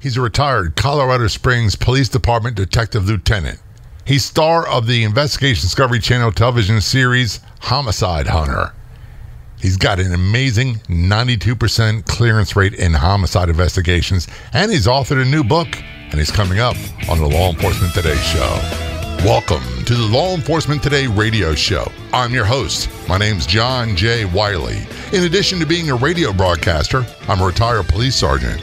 He's a retired Colorado Springs Police Department detective lieutenant. He's star of the Investigation Discovery Channel television series Homicide Hunter. He's got an amazing 92% clearance rate in homicide investigations, and he's authored a new book, and he's coming up on the Law Enforcement Today show. Welcome to the Law Enforcement Today radio show. I'm your host. My name's John J. Wiley. In addition to being a radio broadcaster, I'm a retired police sergeant.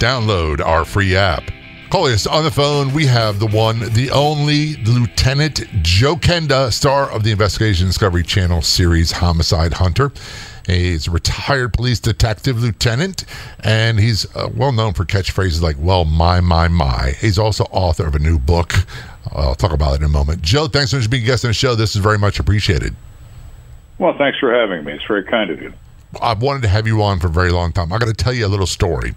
download our free app. Calling us on the phone, we have the one, the only Lieutenant Joe Kenda, star of the Investigation Discovery Channel series Homicide Hunter. He's a retired police detective lieutenant, and he's uh, well known for catchphrases like, well, my, my, my. He's also author of a new book. I'll talk about it in a moment. Joe, thanks so much for being a guest on the show. This is very much appreciated. Well, thanks for having me. It's very kind of you. I've wanted to have you on for a very long time. I got to tell you a little story.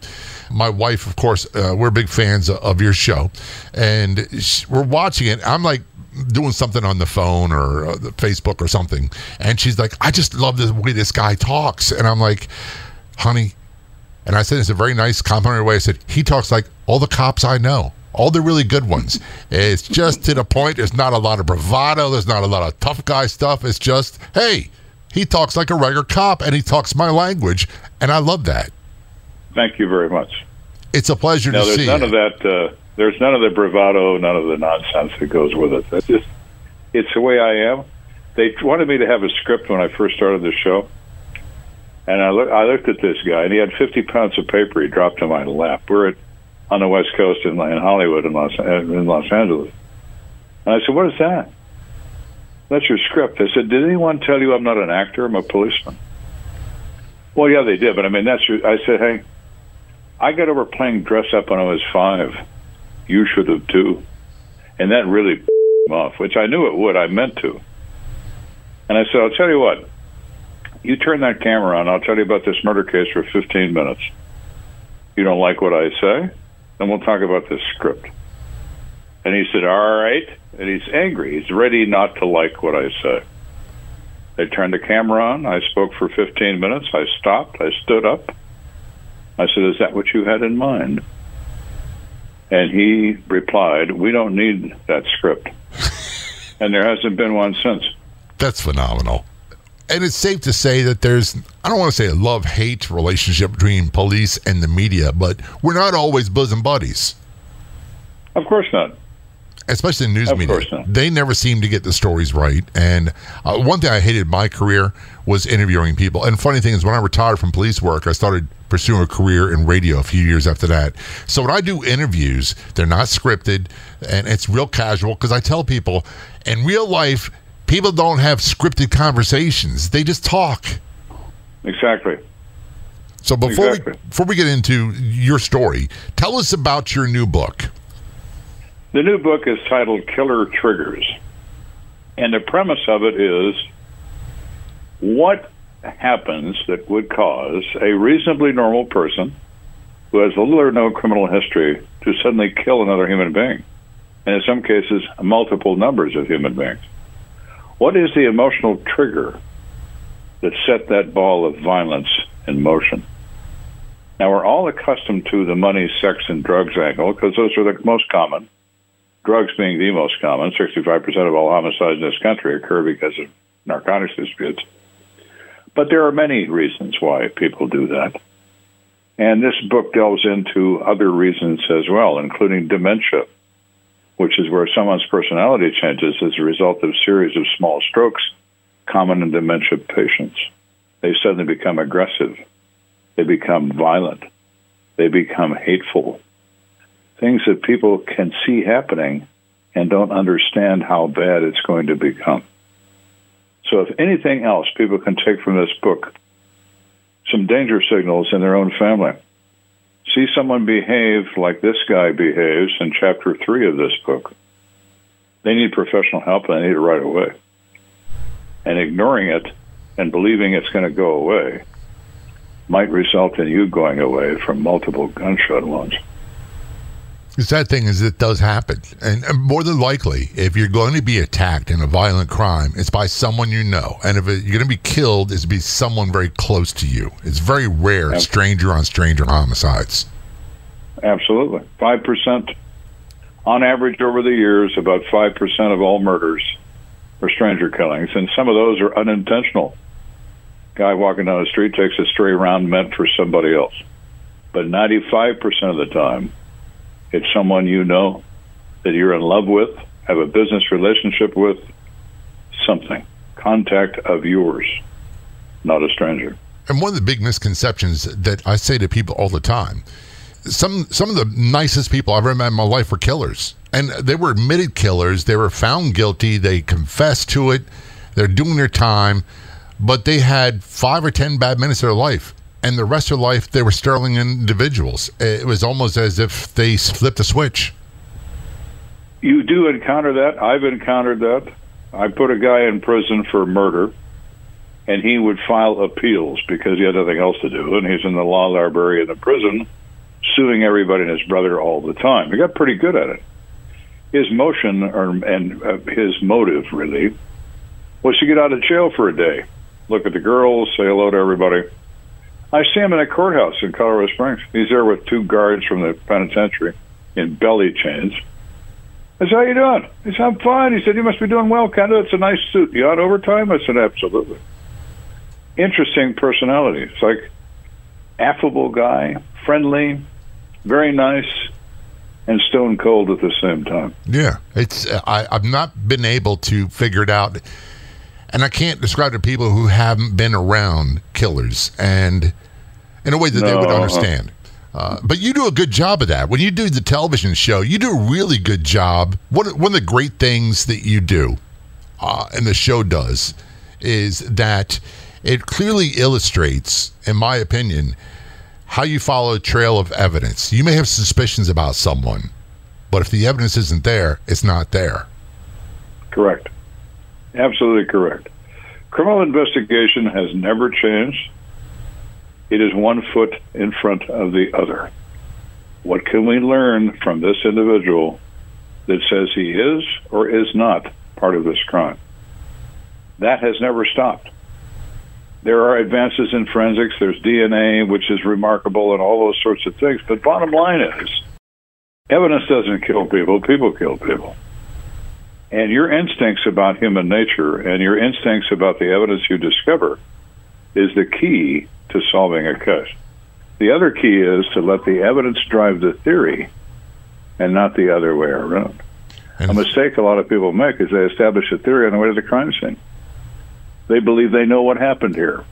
My wife, of course, uh, we're big fans of your show, and we're watching it. I'm like doing something on the phone or uh, Facebook or something, and she's like, "I just love the way this guy talks," and I'm like, "Honey," and I said it's a very nice complimentary way. I said he talks like all the cops I know all the really good ones. It's just to the point. There's not a lot of bravado. There's not a lot of tough guy stuff. It's just, hey, he talks like a regular cop and he talks my language, and I love that. Thank you very much. It's a pleasure now, to there's see. None you. of that. Uh, there's none of the bravado, none of the nonsense that goes with it. That's just, it's the way I am. They wanted me to have a script when I first started the show, and I, look, I looked at this guy, and he had 50 pounds of paper he dropped in my lap. We're at, on the West Coast in, in Hollywood, in Los, in Los Angeles. And I said, "What is that?" That's your script. I said, "Did anyone tell you I'm not an actor? I'm a policeman." Well, yeah, they did, but I mean, that's your. I said, "Hey, I got over playing dress up when I was five. You should have too," and that really him off, which I knew it would. I meant to. And I said, "I'll tell you what. You turn that camera on. I'll tell you about this murder case for 15 minutes. You don't like what I say, then we'll talk about this script." And he said, "All right." And he's angry. He's ready not to like what I say. They turned the camera on. I spoke for 15 minutes. I stopped. I stood up. I said, Is that what you had in mind? And he replied, We don't need that script. and there hasn't been one since. That's phenomenal. And it's safe to say that there's, I don't want to say a love hate relationship between police and the media, but we're not always bosom buddies. Of course not. Especially in news Of media, they never seem to get the stories right. And uh, one thing I hated in my career was interviewing people. And funny thing is, when I retired from police work, I started pursuing a career in radio a few years after that. So when I do interviews, they're not scripted and it's real casual because I tell people in real life, people don't have scripted conversations; they just talk. Exactly. So before Exactly. we before we get into your story, tell us about your new book. The new book is titled Killer Triggers. And the premise of it is what happens that would cause a reasonably normal person who has little or no criminal history to suddenly kill another human being, and in some cases, multiple numbers of human beings. What is the emotional trigger that set that ball of violence in motion? Now, we're all accustomed to the money, sex, and drugs angle because those are the most common. Drugs being the most common. 65% of all homicides in this country occur because of narcotics disputes. But there are many reasons why people do that. And this book delves into other reasons as well, including dementia, which is where someone's personality changes as a result of a series of small strokes common in dementia patients. They suddenly become aggressive. They become violent. They become hateful. Things that people can see happening and don't understand how bad it's going to become. So, if anything else people can take from this book, some danger signals in their own family, see someone behave like this guy behaves in chapter three of this book, they need professional help and they need it right away. And ignoring it and believing it's going to go away might result in you going away from multiple gunshot wounds. The sad thing is, it does happen. And, more than likely, if you're going to be attacked in a violent crime, it's by someone you know. And if it, you're going to be killed, it's be someone very close to you. It's very rare, stranger on stranger homicides. Absolutely. 5%. On average, over the years, about 5% of all murders are stranger killings. And some of those are unintentional. Guy walking down the street takes a stray round meant for somebody else. But 95% of the time, it's someone you know that you're in love with, have a business relationship with, something. Contact of yours, not a stranger. And one of the big misconceptions that I say to people all the time some some of the nicest people I've ever met in my life were killers. And they were admitted killers. They were found guilty. They confessed to it. They're doing their time. But they had five or 10 bad minutes of their life and the rest of life they were sterling individuals. It was almost as if they flipped a switch. You do encounter that. I've encountered that. I put a guy in prison for murder, and he would file appeals because he had nothing else to do, and he's in the law library in the prison, suing everybody and his brother all the time. He got pretty good at it. His motion or and uh, his motive really was to get out of jail for a day, look at the girls, say hello to everybody I see him in a courthouse in Colorado Springs. He's there with two guards from the penitentiary in belly chains. I said, "How you doing?" He said, "I'm fine." He said, "You must be doing well, Kenda. It's a nice suit. You on overtime?" I said, "Absolutely." Interesting personality. It's like affable guy, friendly, very nice, and stone cold at the same time. Yeah, it's I, I've not been able to figure it out and I can't describe to people who haven't been around killers and in a way that no. they would understand. Uh, but you do a good job of that. When you do the television show, you do a really good job. One, one of the great things that you do, uh, and the show does, is that it clearly illustrates, in my opinion, how you follow a trail of evidence. You may have suspicions about someone, but if the evidence isn't there, it's not there. Correct. Absolutely correct. Criminal investigation has never changed. It is one foot in front of the other. What can we learn from this individual that says he is or is not part of this crime? That has never stopped. There are advances in forensics, there's DNA, which is remarkable, and all those sorts of things. But bottom line is, evidence doesn't kill people, people kill people. And your instincts about human nature and your instincts about the evidence you discover is the key to solving a case. The other key is to let the evidence drive the theory and not the other way around. And a mistake a lot of people make is they establish a theory on the way to the crime scene. They believe they know what happened here.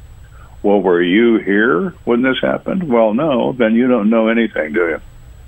Well, were you here when this happened? Well, no. Then you don't know anything, do you?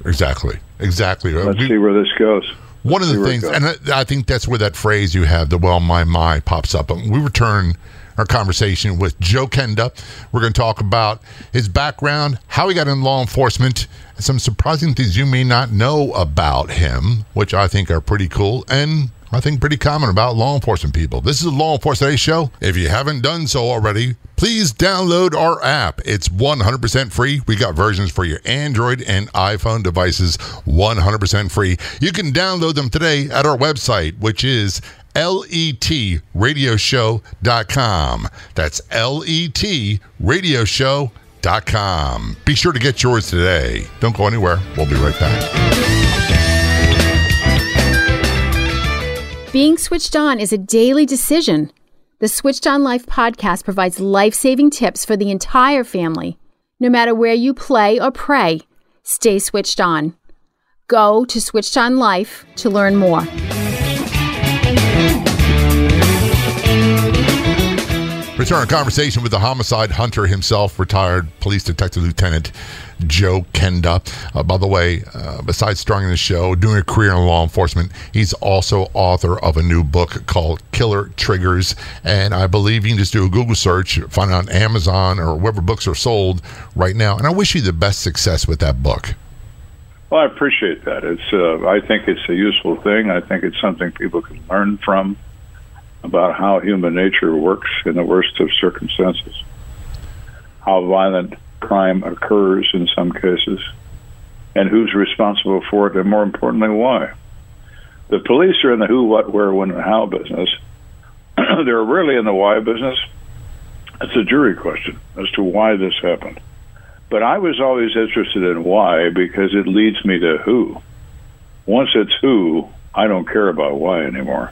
Exactly. Exactly. Let's we, see where this goes. One of the things, and I think that's where that phrase you have, the well, my, my, pops up. We return our conversation with Joe Kenda. We're going to talk about his background, how he got in law enforcement, and some surprising things you may not know about him, which I think are pretty cool. And I think, pretty common about law enforcement people. This is a Law Enforcement Show. If you haven't done so already, please download our app. It's 100% free. We got versions for your Android and iPhone devices, 100% free. You can download them today at our website, which is letradioshow.com. That's letradioshow.com. Be sure to get yours today. Don't go anywhere. We'll be right back. Being switched on is a daily decision. The Switched On Life podcast provides life saving tips for the entire family. No matter where you play or pray, stay switched on. Go to Switched On Life to learn more. Return conversation with the homicide hunter himself, retired police detective lieutenant Joe Kenda. Uh, by the way, uh, besides starring in the show, doing a career in law enforcement, he's also author of a new book called Killer Triggers. And I believe you can just do a Google search, find it on Amazon or wherever books are sold right now. And I wish you the best success with that book. Well, I appreciate that. It's uh, I think it's a useful thing. I think it's something people can learn from about how human nature works in the worst of circumstances, how violent crime occurs in some cases, and who's responsible for it, and more importantly, why. The police are in the who, what, where, when, and how business. They're really in the why business. It's a jury question as to why this happened. But I was always interested in why because it leads me to who. Once it's who, I don't care about why anymore.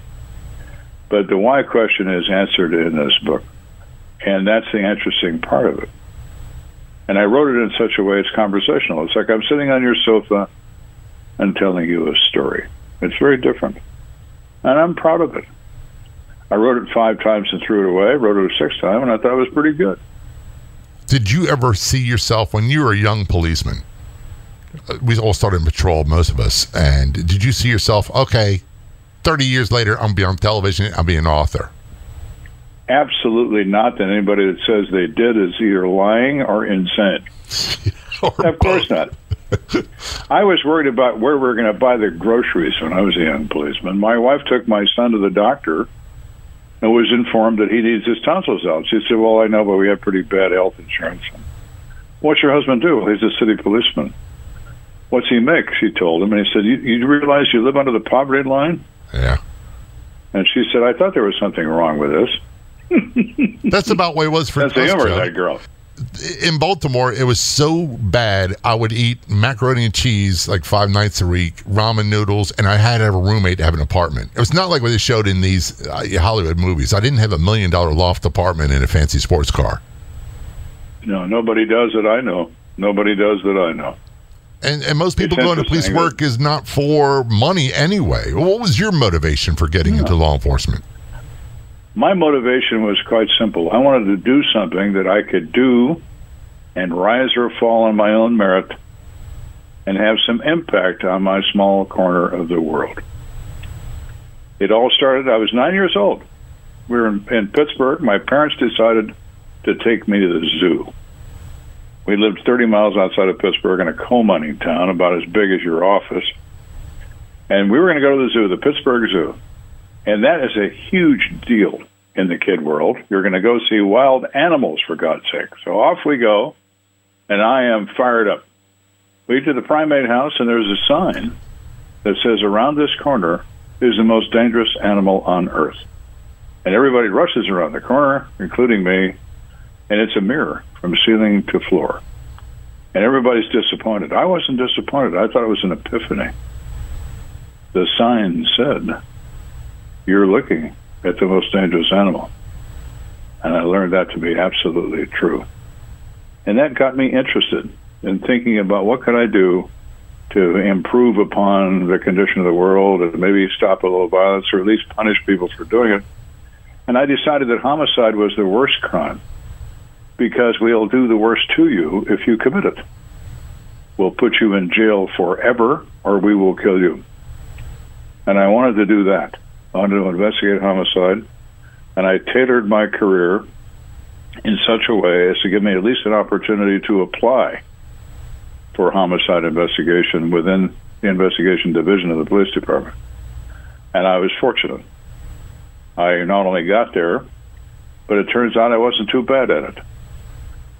But the why question is answered in this book. And that's the interesting part of it. And I wrote it in such a way it's conversational. It's like I'm sitting on your sofa and telling you a story. It's very different. And I'm proud of it. I wrote it five times and threw it away. wrote it a sixth time, and I thought it was pretty good. Did you ever see yourself when you were a young policeman? Uh, we all started in patrol, most of us. And did you see yourself, okay, 30 years later, I'm going to be on television, I'll be an author. Absolutely not. That anybody that says they did is either lying or insane. or of course not. I was worried about where we were going to buy the groceries when I was a young policeman. My wife took my son to the doctor and was informed that he needs his tonsils out. She said, Well, I know, but we have pretty bad health insurance. What's your husband do? Well, he's a city policeman. What's he make? She told him. And he said, You, you realize you live under the poverty line? Yeah. And she said, I thought there was something wrong with this. That's about what it was for That's the humor of that girl. In Baltimore, it was so bad. I would eat macaroni and cheese like five nights a week, ramen noodles, and I had to have a roommate to have an apartment. It was not like what they showed in these uh, Hollywood movies. I didn't have a million dollar loft apartment in a fancy sports car. No, nobody does that I know. Nobody does that. I know. And, and most people going to police work is not for money anyway. What was your motivation for getting yeah. into law enforcement? My motivation was quite simple. I wanted to do something that I could do and rise or fall on my own merit and have some impact on my small corner of the world. It all started, I was nine years old. We were in, in Pittsburgh. My parents decided to take me to the zoo. We lived 30 miles outside of Pittsburgh in a coal mining town, about as big as your office. And we were going to go to the zoo, the Pittsburgh Zoo. And that is a huge deal in the kid world. You're going to go see wild animals, for God's sake. So off we go, and I am fired up. We get to the primate house, and there's a sign that says, Around this corner is the most dangerous animal on earth. And everybody rushes around the corner, including me, and it's a mirror from ceiling to floor. And everybody's disappointed. I wasn't disappointed. I thought it was an epiphany. The sign said, You're looking at the most dangerous animal. And I learned that to be absolutely true. And that got me interested in thinking about what could I do to improve upon the condition of the world and maybe stop a little violence or at least punish people for doing it. And I decided that homicide was the worst crime because we'll do the worst to you if you commit it. We'll put you in jail forever or we will kill you. And I wanted to do that. Wanted to investigate homicide, and I tailored my career in such a way as to give me at least an opportunity to apply for homicide investigation within the investigation division of the police department. And I was fortunate. I not only got there, but it turns out I wasn't too bad at it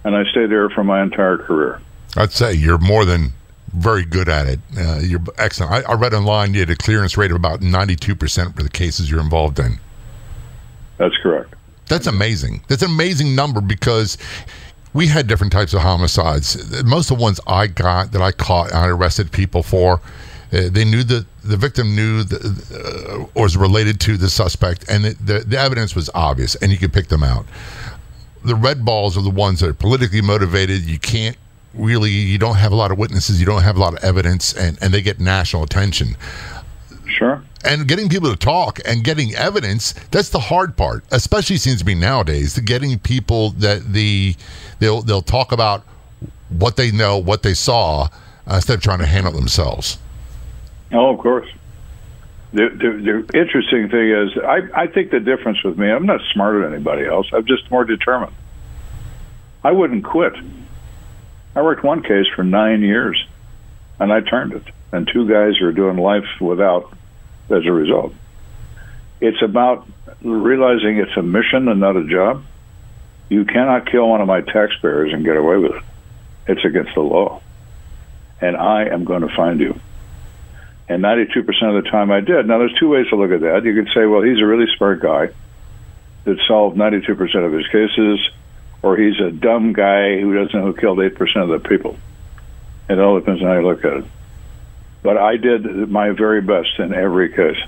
and I stayed there for my entire career. I'd say you're more than very good at it. Uh, you're excellent. I, I, read online you had a clearance rate of about 92% for the cases you're involved in. That's correct. That's amazing. That's an amazing number because we had different types of homicides. Most of the ones I got that I caught and I arrested people for, uh, they knew that the victim knew the, uh, was related to the suspect, and the, the, the evidence was obvious, and you could pick them out the red balls are the ones that are politically motivated. You can't really, you don't have a lot of witnesses, you don't have a lot of evidence, and, and they get national attention. Sure. And getting people to talk and getting evidence, that's the hard part. Especially seems to be nowadays, the getting people that the they'll they'll talk about what they know, what they saw, uh, instead of trying to handle themselves. Oh, of course. The, the, the interesting thing is, I, I think the difference with me, I'm not smarter than anybody else. I'm just more determined. I wouldn't quit. I worked one case for nine years, and I turned it. And two guys are doing life without as a result. It's about realizing it's a mission and not a job. You cannot kill one of my taxpayers and get away with it. It's against the law. And I am going to find you. And 92% of the time I did. Now, there's two ways to look at that. You could say, well, he's a really smart guy that solved 92% of his cases, or he's a dumb guy who doesn't know who killed 8% of the people. It all depends on how you look at it. But I did my very best in every case.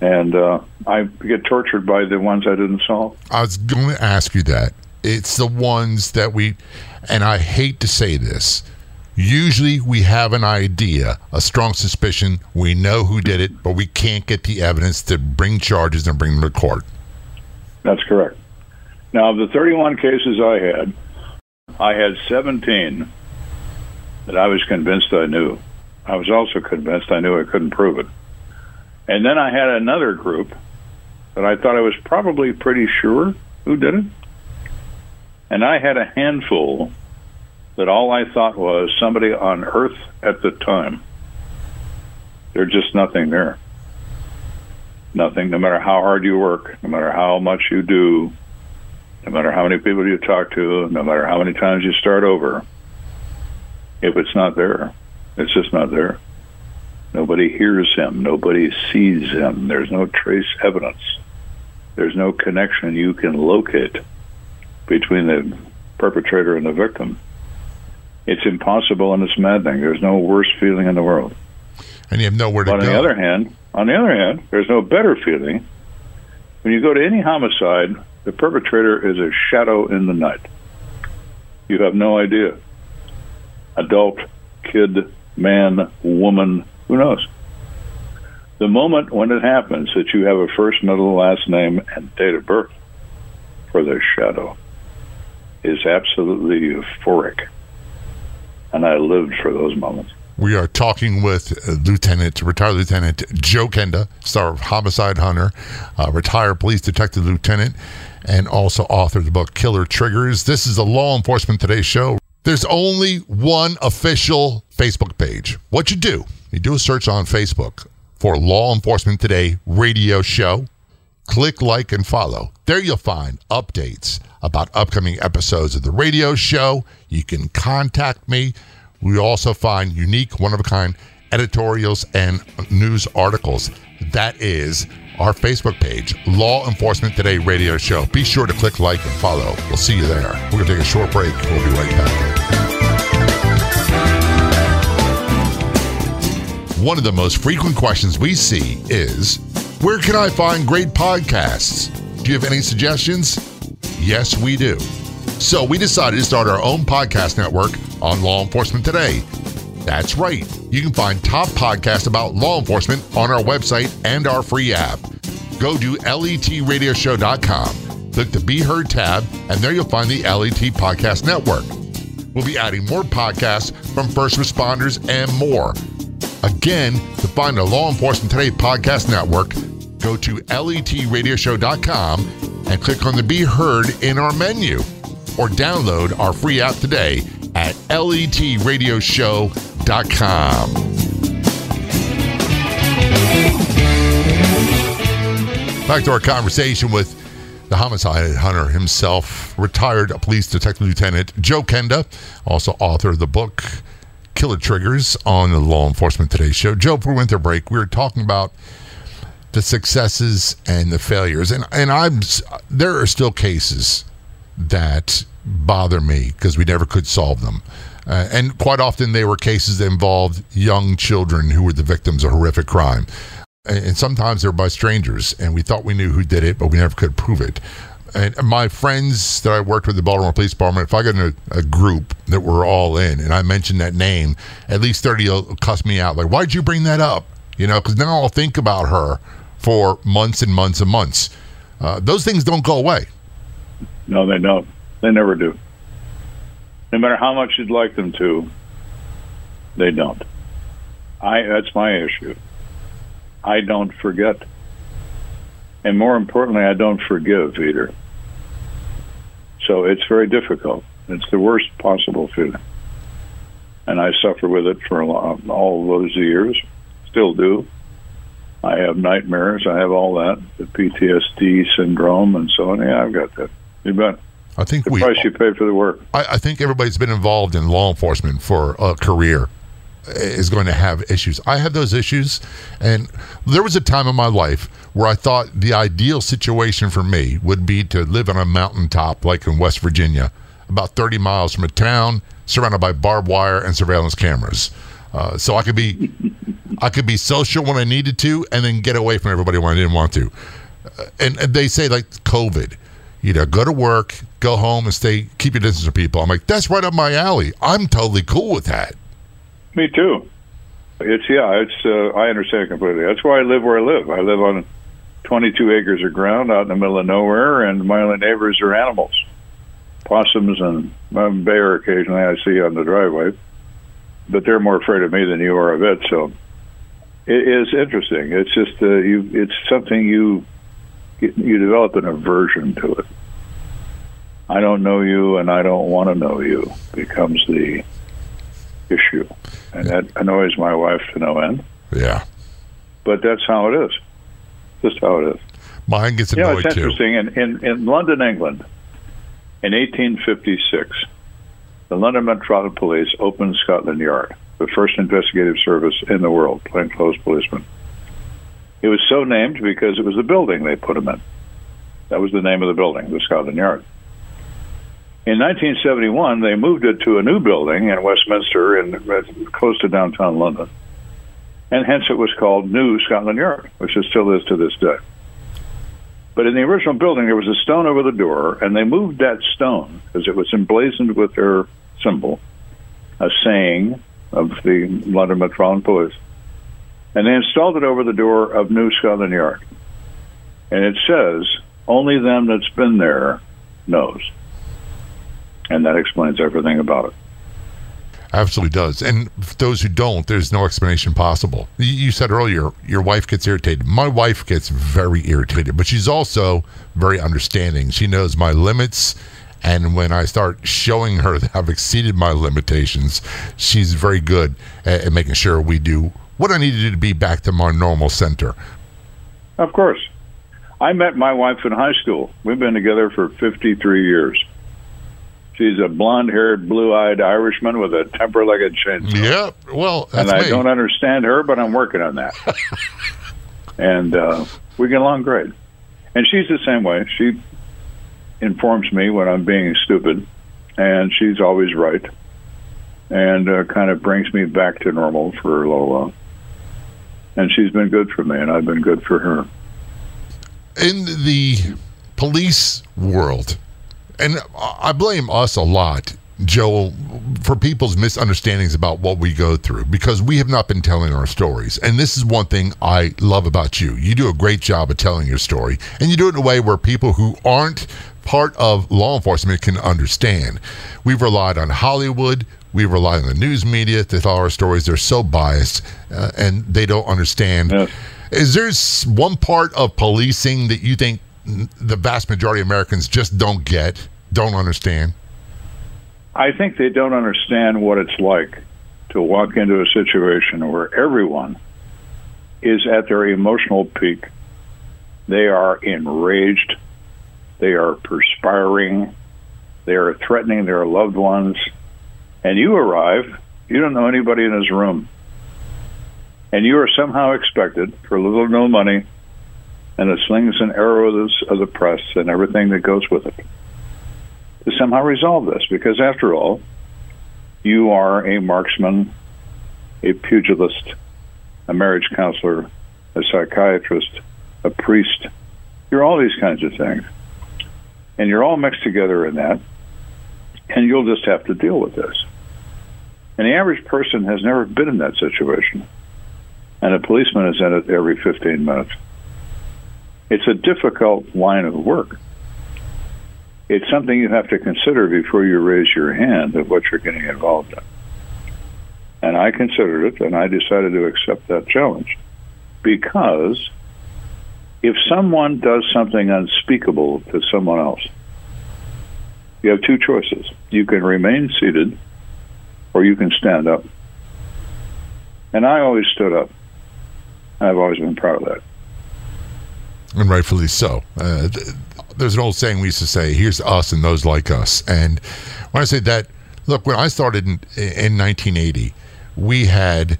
And uh, I get tortured by the ones I didn't solve. I was going to ask you that. It's the ones that we, and I hate to say this, usually we have an idea, a strong suspicion, we know who did it, but we can't get the evidence to bring charges and bring them to court. That's correct. Now, of the 31 cases I had, I had 17 that I was convinced I knew. I was also convinced I knew I couldn't prove it. And then I had another group that I thought I was probably pretty sure who did it. And I had a handful that all I thought was somebody on Earth at the time. There's just nothing there. Nothing, no matter how hard you work, no matter how much you do, no matter how many people you talk to, no matter how many times you start over, if it's not there, it's just not there. Nobody hears him. Nobody sees him. There's no trace evidence. There's no connection you can locate between the perpetrator and the victim. It's impossible and it's maddening. There's no worse feeling in the world. And you have nowhere to but go. on the other hand, on the other hand, there's no better feeling. When you go to any homicide, the perpetrator is a shadow in the night. You have no idea. Adult, kid, man, woman, who knows? The moment when it happens that you have a first, middle, last name, and date of birth for the shadow is absolutely euphoric. And I lived for those moments. We are talking with Lieutenant, retired Lieutenant Joe Kenda, star of Homicide Hunter, uh, retired police detective lieutenant, and also author of the book Killer Triggers. This is the Law Enforcement Today show. There's only one official Facebook page. What you do, you do a search on Facebook for Law Enforcement Today radio show. Click like and follow. There you'll find updates about upcoming episodes of the radio show. You can contact me. We also find unique, one of a kind editorials and news articles. That is our Facebook page, Law Enforcement Today Radio Show. Be sure to click like and follow. We'll see you there. We're going to take a short break. We'll be right back. One of the most frequent questions we see is Where can I find great podcasts? Do you have any suggestions? Yes, we do. So we decided to start our own podcast network on Law Enforcement Today. That's right. You can find top podcasts about law enforcement on our website and our free app. Go to letradioshow.com, click the Be Heard tab, and there you'll find the LET Podcast Network. We'll be adding more podcasts from first responders and more. Again, to find the Law Enforcement Today Podcast Network, go to letradioshow.com and click on the Be Heard in our menu or download our free app today at letradioshow.com. Back to our conversation with the homicide hunter himself, retired police detective lieutenant Joe Kenda, also author of the book Killer Triggers on the Law Enforcement Today show. Joe, for winter break, we were talking about the successes and the failures, and and I'm there are still cases that bother me because we never could solve them. Uh, and quite often they were cases that involved young children who were the victims of horrific crime. And, sometimes they're by strangers, and we thought we knew who did it, but we never could prove it. And my friends that I worked with the Baltimore Police Department, if I got in a, a group that we're all in and I mentioned that name, at least 30 will cuss me out. Like, why'd you bring that up? You know, because now I'll think about her for months and months and months. Uh, those things don't go away. No, they don't. They never do. No matter how much you'd like them to, they don't. I that's my issue. I don't forget. And more importantly, I don't forgive either. So it's very difficult. It's the worst possible feeling. And I suffer with it for all those years, still do. I have nightmares. I have all that, the PTSD syndrome and so on. Yeah, I've got that. You bet. I think The we. price you pay for the work. I, I think everybody's been involved in law enforcement for a career is going to have issues. I had those issues, and there was a time in my life where I thought the ideal situation for me would be to live on a mountaintop, like in West Virginia, about 30 miles from a town, surrounded by barbed wire and surveillance cameras. Uh, so I could be, I could be social when I needed to, and then get away from everybody when I didn't want to. Uh, and, and they say like COVID, you know, go to work, go home, and stay, keep your distance from people. I'm like, that's right up my alley. I'm totally cool with that. Me too. It's yeah. It's uh, I understand completely. That's why I live where I live. I live on 22 acres of ground out in the middle of nowhere, and my only neighbors are animals, possums and um, bear. Occasionally, I see on the driveway, but they're more afraid of me than you are of it. So it is interesting. It's just uh, you. It's something you you develop an aversion to it. I don't know you, and I don't want to know you becomes the issue, and that annoys my wife to no end. Yeah. But that's how it is. Just how it is. Mine gets You know, annoyed it's too. interesting. In, in, in London, England, in 1856, the London Metropolitan Police opened Scotland Yard, the first investigative service in the world, plainclothes policemen. It was so named because it was the building they put them in. That was the name of the building, the Scotland Yard. In 1971, they moved it to a new building in Westminster, in, uh, close to downtown London, and hence it was called New Scotland Yard, which it still is to this day. But in the original building, there was a stone over the door, and they moved that stone because it was emblazoned with their symbol, a saying of the London Metropolitan Police, and they installed it over the door of New Scotland Yard. And it says, "Only them that's been there knows," and that explains everything about it. Absolutely does. And those who don't, there's no explanation possible. You- said earlier your wife gets irritated. My wife gets very irritated, but she's also very understanding. She knows my limits. And when I start showing her that I've exceeded my limitations, she's very good at making sure we do what I need to do to be back to my normal center. Of course. I met my wife in high school. We've been together for 53 years. She's a blonde haired, blue eyed Irishman with a temper like a chainsaw. Yeah, well, that's and I me. don't understand her, but I'm working on that. and uh, we get along great. And she's the same way. She informs me when I'm being stupid, and she's always right, and uh, kind of brings me back to normal for a little while. And she's been good for me, and I've been good for her. in the police world, and I blame us a lot, Joel, for people's misunderstandings about what we go through because we have not been telling our stories. And this is one thing I love about you. You do a great job of telling your story, and you do it in a way where people who aren't part of law enforcement can understand. We've relied on Hollywood. We rely on the news media to tell our stories. They're so biased, uh, and they don't understand. Is there one part of policing that you think the vast majority of Americans just don't get, don't understand? I think they don't understand what it's like to walk into a situation where everyone is at their emotional peak. They are enraged. They are perspiring. They are threatening their loved ones. And you arrive, you don't know anybody in his room. And you are somehow expected, for little or no money, and the slings and arrows of the press and everything that goes with it, to somehow resolve this. Because after all, you are a marksman, a pugilist, a marriage counselor, a psychiatrist, a priest. You're all these kinds of things. And you're all mixed together in that. And you'll just have to deal with this. And the average person has never been in that situation. and a policeman is in it every 15 minutes. It's a difficult line of work. It's something you have to consider before you raise your hand of what you're getting involved in. And I considered it, and I decided to accept that challenge because if someone does something unspeakable to someone else, you have two choices. You can remain seated or you can stand up. And I always stood up. I've always been proud of that. And rightfully so. Uh, th- there's an old saying we used to say, here's us and those like us. And when I say that, look, when I started in, in 1980, we had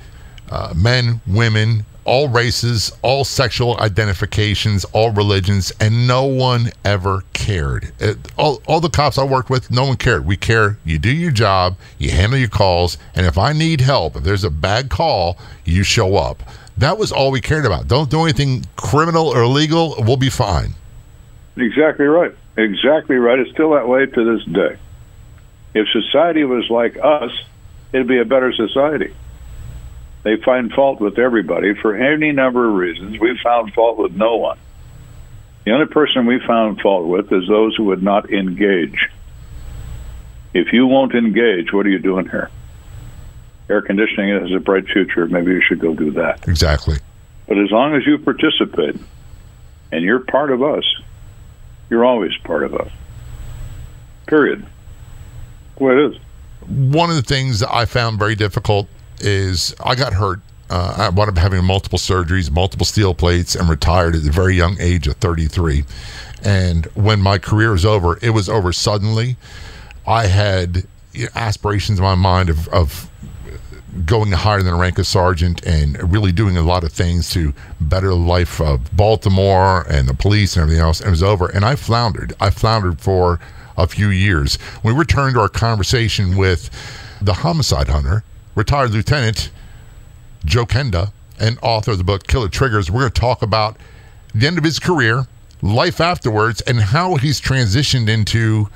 uh, men, women, all races, all sexual identifications, all religions, and no one ever cared. It, all, all the cops I worked with, no one cared. We care. You do your job, you handle your calls, and if I need help, if there's a bad call, you show up. That was all we cared about. Don't do anything criminal or illegal. We'll be fine. Exactly right. Exactly right. It's still that way to this day. If society was like us, it'd be a better society. They find fault with everybody for any number of reasons. We found fault with no one. The only person we found fault with is those who would not engage. If you won't engage, what are you doing here? Air conditioning has a bright future. Maybe you should go do that. Exactly. But as long as you participate and you're part of us, you're always part of us. Period. What it is. One of the things I found very difficult is I got hurt. Uh, I wound up having multiple surgeries, multiple steel plates, and retired at the very young age of 33. And when my career was over, it was over suddenly. I had aspirations in my mind of, of going higher than a rank of sergeant and really doing a lot of things to better the life of Baltimore and the police and everything else. And it was over. And I floundered. I floundered for a few years. We returned to our conversation with the homicide hunter, retired lieutenant Joe Kenda, and author of the book Killer Triggers, we're going to talk about the end of his career, life afterwards, and how he's transitioned into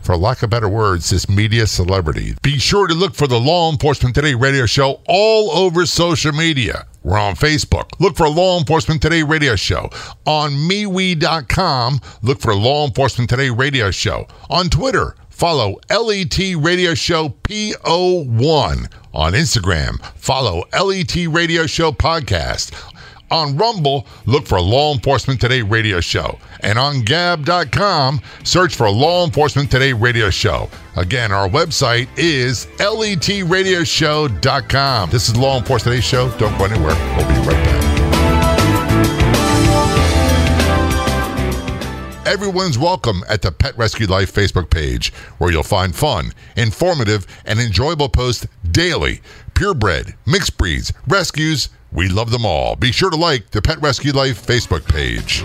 for lack of better words, this media celebrity. Be sure to look for the Law Enforcement Today radio show all over social media. We're on Facebook. Look for Law Enforcement Today radio show. On MeWe.com, look for Law Enforcement Today radio show. On Twitter, follow LET Radio Show PO1. On Instagram, follow LET Radio Show Podcast. On Rumble, look for Law Enforcement Today Radio Show. And on Gab.com, search for Law Enforcement Today Radio Show. Again, our website is letradioshow.com. This is Law Enforcement Today Show. Don't go anywhere. We'll be right back. Everyone's welcome at the Pet Rescue Life Facebook page, where you'll find fun, informative, and enjoyable posts daily. Purebred, mixed breeds, rescues, we love them all. Be sure to like the Pet Rescue Life Facebook page.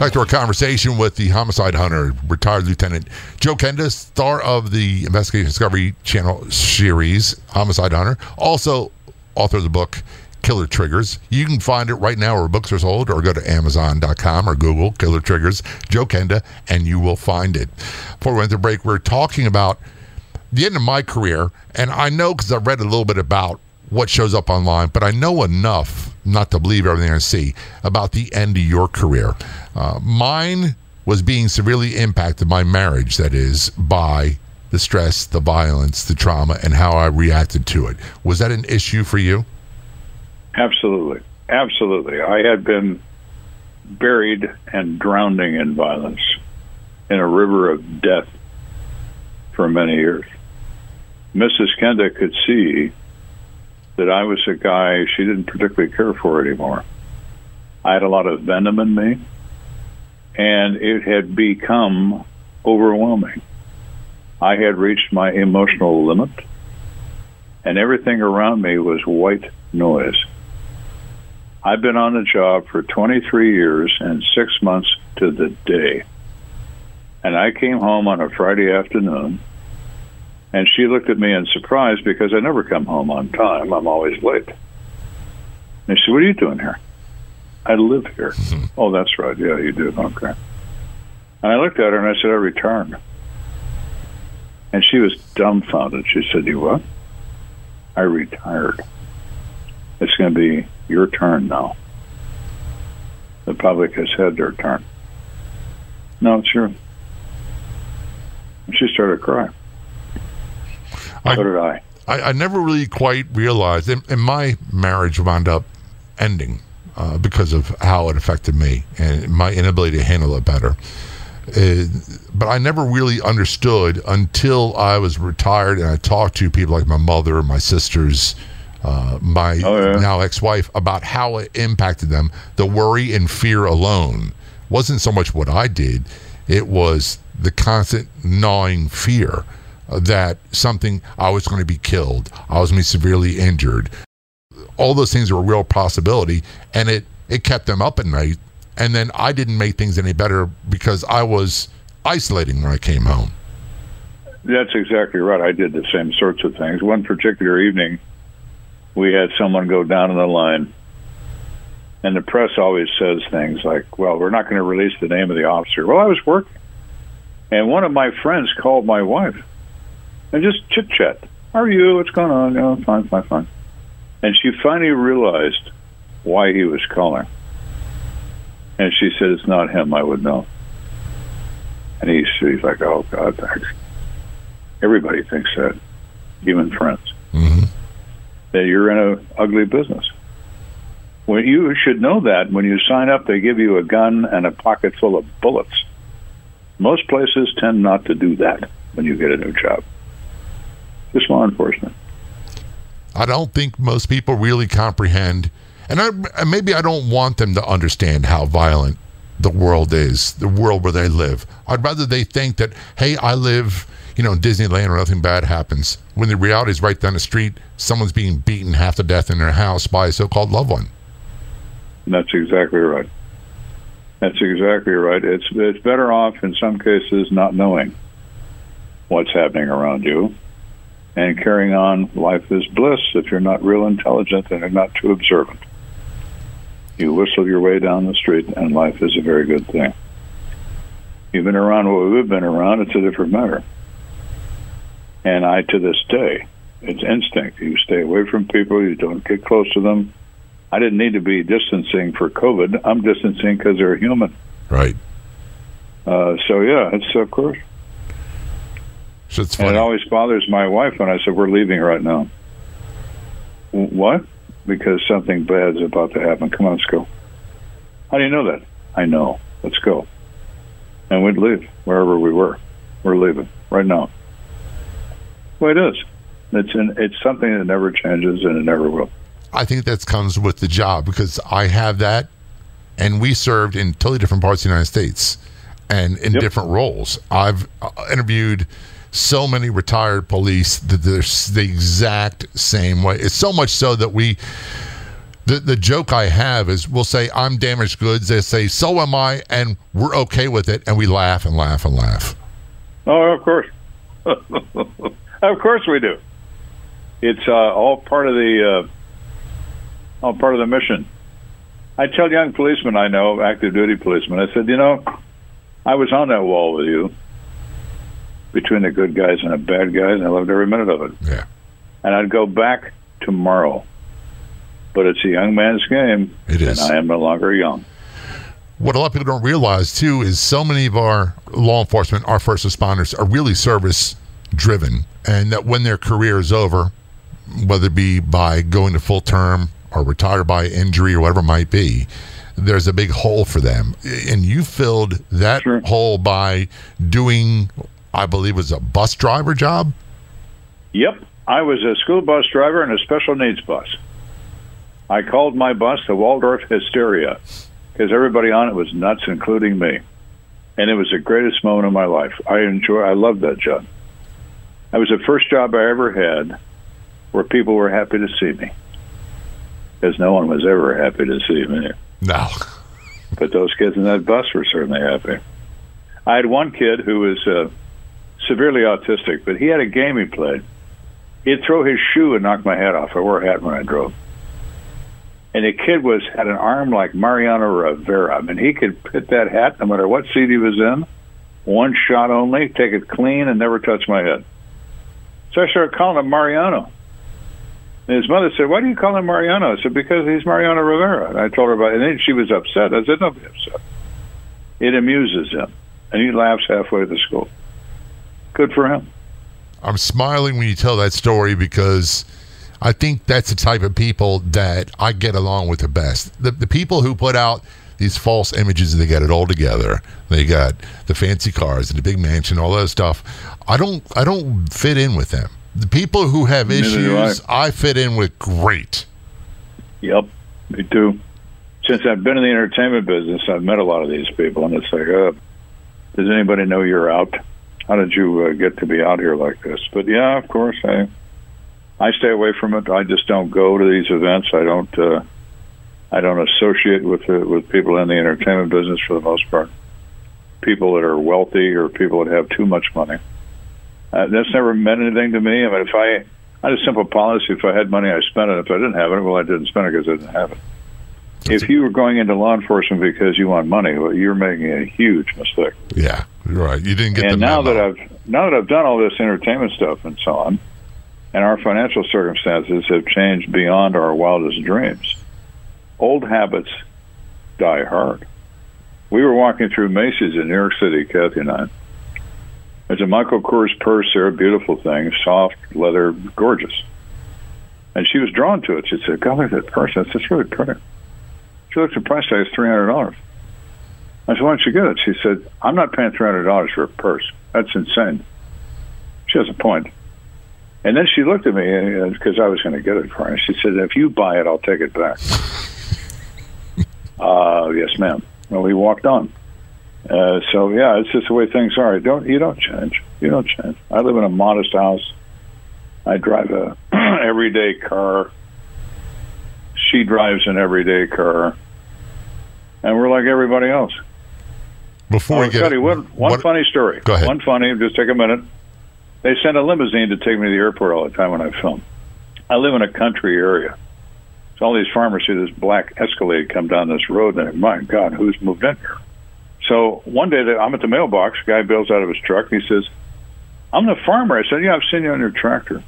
Back to our conversation with the homicide hunter, retired Lieutenant Joe Kenda, star of the Investigation Discovery Channel series, Homicide Hunter, also author of the book Killer Triggers. You can find it right now where books are sold, or go to Amazon.com or Google Killer Triggers, Joe Kenda, and you will find it. Before we went to break, we are talking about the end of my career, and I know because I've read a little bit about what shows up online, but I know enough not to believe everything I see about the end of your career. Uh, mine was being severely impacted, my marriage, that is, by the stress, the violence, the trauma, and how I reacted to it. Was that an issue for you? Absolutely. Absolutely. I had been buried and drowning in violence in a river of death for many years. Mrs. Kenda could see that I was a guy she didn't particularly care for anymore. I had a lot of venom in me, and it had become overwhelming. I had reached my emotional limit, and everything around me was white noise. I've been on the job for 23 years and six months to the day. And I came home on a Friday afternoon and she looked at me in surprise because I never come home on time. I'm always late. And she said, What are you doing here? I live here. Oh, that's right. Yeah, you do. Okay. And I looked at her and I said, I returned. And she was dumbfounded. She said, You what? I retired. It's going to be your turn now. The public has had their turn. No, it's your. She started crying. I- so did I. I, I never really quite realized, and, and my marriage wound up ending uh, because of how it affected me and my inability to handle it better. Uh, but I never really understood until I was retired and I talked to people like my mother, my sisters, uh, my Oh, yeah. now ex-wife about how it impacted them. The worry and fear alone wasn't so much what I did; it was the constant gnawing fear that something I was going to be killed, I was going to be severely injured. All those things were a real possibility, and it it kept them up at night. And then I didn't make things any better because I was isolating when I came home. That's exactly right. I did the same sorts of things. One particular evening, we had someone go down in the line, and the press always says things like, "Well, we're not going to release the name of the officer." Well, I was working, and one of my friends called my wife, and just chit chat. How are you? What's going on? Oh, fine, fine, fine. And she finally realized why he was calling, and she said, "It's not him. I would know." And he's, he's like, "Oh God, thanks." Everybody thinks that, even friends, hmm that you're in a ugly business. Well, you should know that when you sign up, they give you a gun and a pocket full of bullets. Most places tend not to do that when you get a new job. Just law enforcement. I don't think most people really comprehend, and, I, maybe I don't want them to understand how violent the world is, the world where they live. I'd rather they think that, hey, I live, you know, in Disneyland where nothing bad happens. When the reality is right down the street, someone's being beaten half to death in their house by a so-called loved one. That's exactly right. That's exactly right. It's it's better off in some cases not knowing what's happening around you and carrying on life is bliss if you're not real intelligent and you're not too observant. You whistle your way down the street and life is a very good thing. You've been around what we've been around, it's a different matter. And I to this day, it's instinct. You stay away from people, you don't get close to them. I didn't need to be distancing for COVID. I'm distancing because they're human. Right. Uh, so yeah, it's of course. So it's And funny. it always bothers my wife when I said we're leaving right now. "W- What? Because something bad is about to happen. Come on, let's go. How do you know that? I know. Let's go. And we'd leave wherever we were. We're leaving right now. Well, it is. It's an, it's something that never changes and it never will. I think that comes with the job because I have that, and we served in totally different parts of the United States and in Yep. different roles. I've uh, interviewed so many retired police that they're the exact same way. It's so much so that we. The, the joke I have is we'll say I'm damaged goods. They say so am I, and we're okay with it, and we laugh and laugh and laugh. Oh, of course. of course we do. It's uh, all part of the uh, all part of the mission. I tell young policemen I know, active duty policemen, I said, you know, I was on that wall with you between the good guys and the bad guys, and I loved every minute of it. Yeah, And I'd go back tomorrow. But it's a young man's game, it is. and I am no longer young. what a lot of people don't realize too is so many of our law enforcement, our first responders, are really service driven, and that when their career is over, whether it be by going to full term or retire by injury or whatever it might be, there's a big hole for them, and you filled that Sure. hole by doing, I believe, was a bus driver job. Yep. I was a school bus driver and a special needs bus. I called my bus the Waldorf Hysteria because everybody on it was nuts, including me. And it was the greatest moment of my life. I enjoy. I loved that job. That was the first job I ever had where people were happy to see me because no one was ever happy to see me. No, But those kids in that bus were certainly happy. I had one kid who was uh, severely autistic, but he had a game he played. He'd throw his shoe and knock my head off. I wore a hat when I drove. And the kid was had an arm like Mariano Rivera. I mean, he could hit that hat no matter what seat he was in, one shot only, take it clean, and never touch my head. So I started calling him Mariano. And his mother said, "Why do you call him Mariano?" I said, "Because he's Mariano Rivera." And I told her about it, and then she was upset. I said, "Don't be upset. It amuses him, and he laughs halfway to school. Good for him." I'm smiling when you tell that story because I think that's the type of people that I get along with the best. The, the people who put out these false images, and they got it all together. They got the fancy cars and the big mansion, all that stuff. I don't, I don't fit in with them. The people who have Neither do I. issues, I fit in with great. Yep, me too. Since I've been in the entertainment business, I've met a lot of these people, and it's like, uh, does anybody know you're out? How did you uh, get to be out here like this? But yeah, of course, I I stay away from it. I just don't go to these events. I don't uh, I don't associate with uh, with people in the entertainment business for the most part. People that are wealthy or people that have too much money. Uh, that's never meant anything to me. I mean, if I I had a simple policy: if I had money, I spent it. If I didn't have it, well, I didn't spend it because I didn't have it. If you were going into law enforcement because you want money, well, you're making a huge mistake. Yeah, you're right. You didn't get the and now memo. that I've now that I've done all this entertainment stuff and so on, and our financial circumstances have changed beyond our wildest dreams, old habits die hard. We were walking through Macy's in New York City, Kathy and I. There's a Michael Kors purse there, a beautiful thing, soft leather, gorgeous. And she was drawn to it. She said, "God, look at that purse. That's just really pretty." She looked at the price tag; it's three hundred dollars. I said, "Why don't you get it?" She said, "I'm not paying three hundred dollars for a purse. That's insane." She has a point. And then she looked at me because I was going to get it for her. She said, "If you buy it, I'll take it back." uh, yes, ma'am. Well, we walked on. Uh, so yeah, it's just the way things are. You don't you don't change. You don't change. I live in a modest house. I drive a everyday car. She drives an everyday car, and we're like everybody else. Before Oh, we get Scotty, one, one what- funny story. Go ahead. One funny. Just take a minute. They send a limousine to take me to the airport all the time when I film. I live in a country area. So all these farmers see this black Escalade come down this road, and my God, who's moved in here? So one day I'm at the mailbox. Guy bails out of his truck. And he says, "I'm the farmer." I said, "Yeah, I've seen you on your tractor."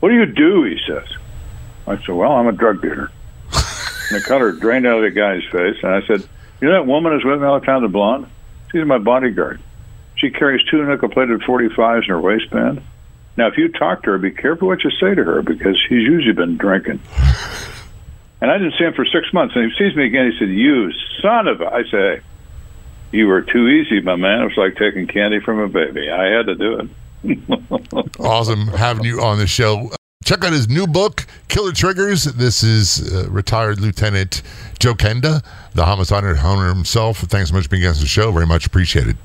What do you do? He says. I said, "Well, I'm a drug dealer." and the color drained out of the guy's face, and I said, "You know that woman is with me all the time, the blonde? She's my bodyguard. She carries two nickel-plated 45s in her waistband. Now, if you talk to her, be careful what you say to her because she's usually been drinking." And I didn't see him for six months. And he sees me again. He said, "You son of a!" I say, "Hey, "You were too easy, my man. It was like taking candy from a baby. I had to do it." Awesome having you on the show. Check out his new book, Killer Triggers. This is uh, retired Lieutenant Joe Kenda, the homicide hunter himself. Thanks so much for being on the show. Very much appreciated.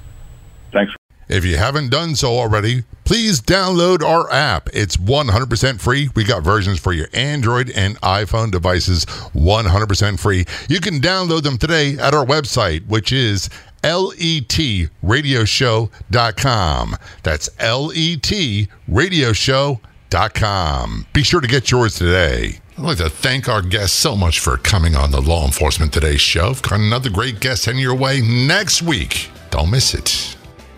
Thanks. If you haven't done so already, please download our app. It's 100% free. We got versions for your Android and iPhone devices, 100% free. You can download them today at our website, which is letradioshow.com. That's letradioshow.com. Be sure to get yours today. I'd like to thank our guests so much for coming on the Law Enforcement Today show. We've got another great guest heading your way next week. Don't miss it.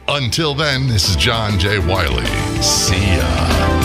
Until then, this is John J. Wiley. See ya.